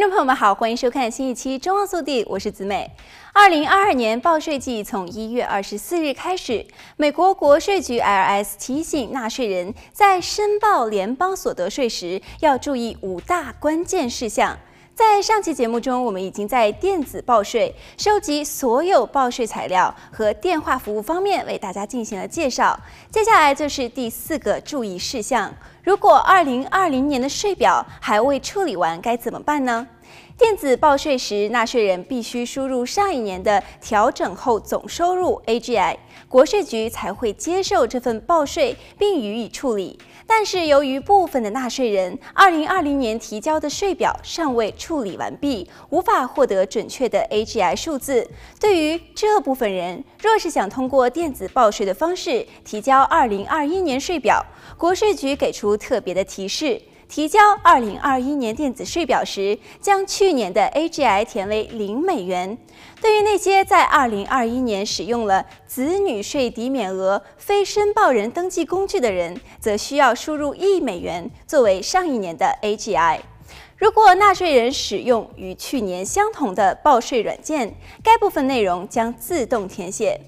观众朋友们好，欢迎收看新一期《中望速递》，我是子美。二零二二年报税季从一月二十四日开始，美国国税局 IRS 提醒纳税人在申报联邦所得税时要注意五大关键事项。在上期节目中，我们已经在电子报税、收集所有报税材料和电话服务方面为大家进行了介绍。接下来就是第四个注意事项。如果二零二零年的税表还未处理完，该怎么办呢？电子报税时，纳税人必须输入上一年的调整后总收入 （AGI），国税局才会接受这份报税并予以处理。但是，由于部分的纳税人二零二零年提交的税表尚未处理完毕，无法获得准确的 AGI 数字。对于这部分人，若是想通过电子报税的方式提交二零二一年税表，国税局给出特别的提示：提交二零二一年电子税表时，将去年的 AGI 填为零美元。对于那些在二零二一年使用了子女税抵免额非申报人登记工具的人，则需要输入一美元作为上一年的 AGI。如果纳税人使用与去年相同的报税软件，该部分内容将自动填写。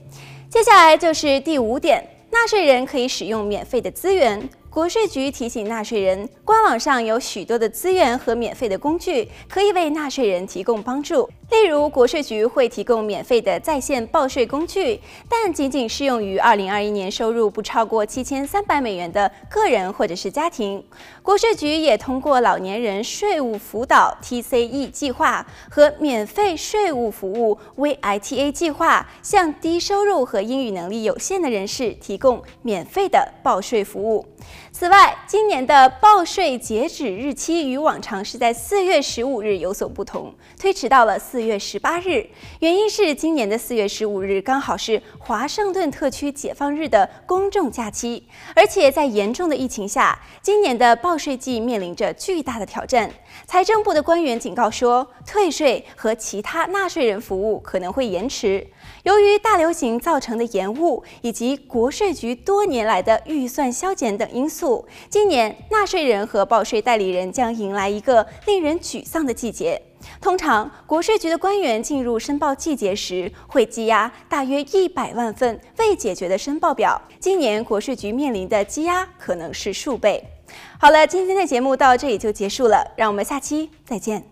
接下来就是第五点。纳税人可以使用免费的资源。国税局提醒纳税人，官网上有许多的资源和免费的工具，可以为纳税人提供帮助。例如，国税局会提供免费的在线报税工具，但仅仅适用于二零二一年收入不超过七千三百美元的个人或者是家庭。国税局也通过老年人税务辅导 （TCE） 计划和免费税务服务 （VITA） 计划，向低收入和英语能力有限的人士提供免费的报税服务。此外，今年的报税截止日期与往常是在四月十五日有所不同，推迟到了四月十八日。原因是今年的四月十五日刚好是华盛顿特区解放日的公众假期，而且在严重的疫情下，今年的报税季面临着巨大的挑战。财政部的官员警告说，退税和其他纳税人服务可能会延迟。由于大流行造成的延误，以及国税局多年来的预算削减等因素素，今年纳税人和报税代理人将迎来一个令人沮丧的季节。通常，国税局的官员进入申报季节时，会积压大约一百万份未解决的申报表。今年国税局面临的积压可能是数倍。好了，今天的节目到这里就结束了，让我们下期再见。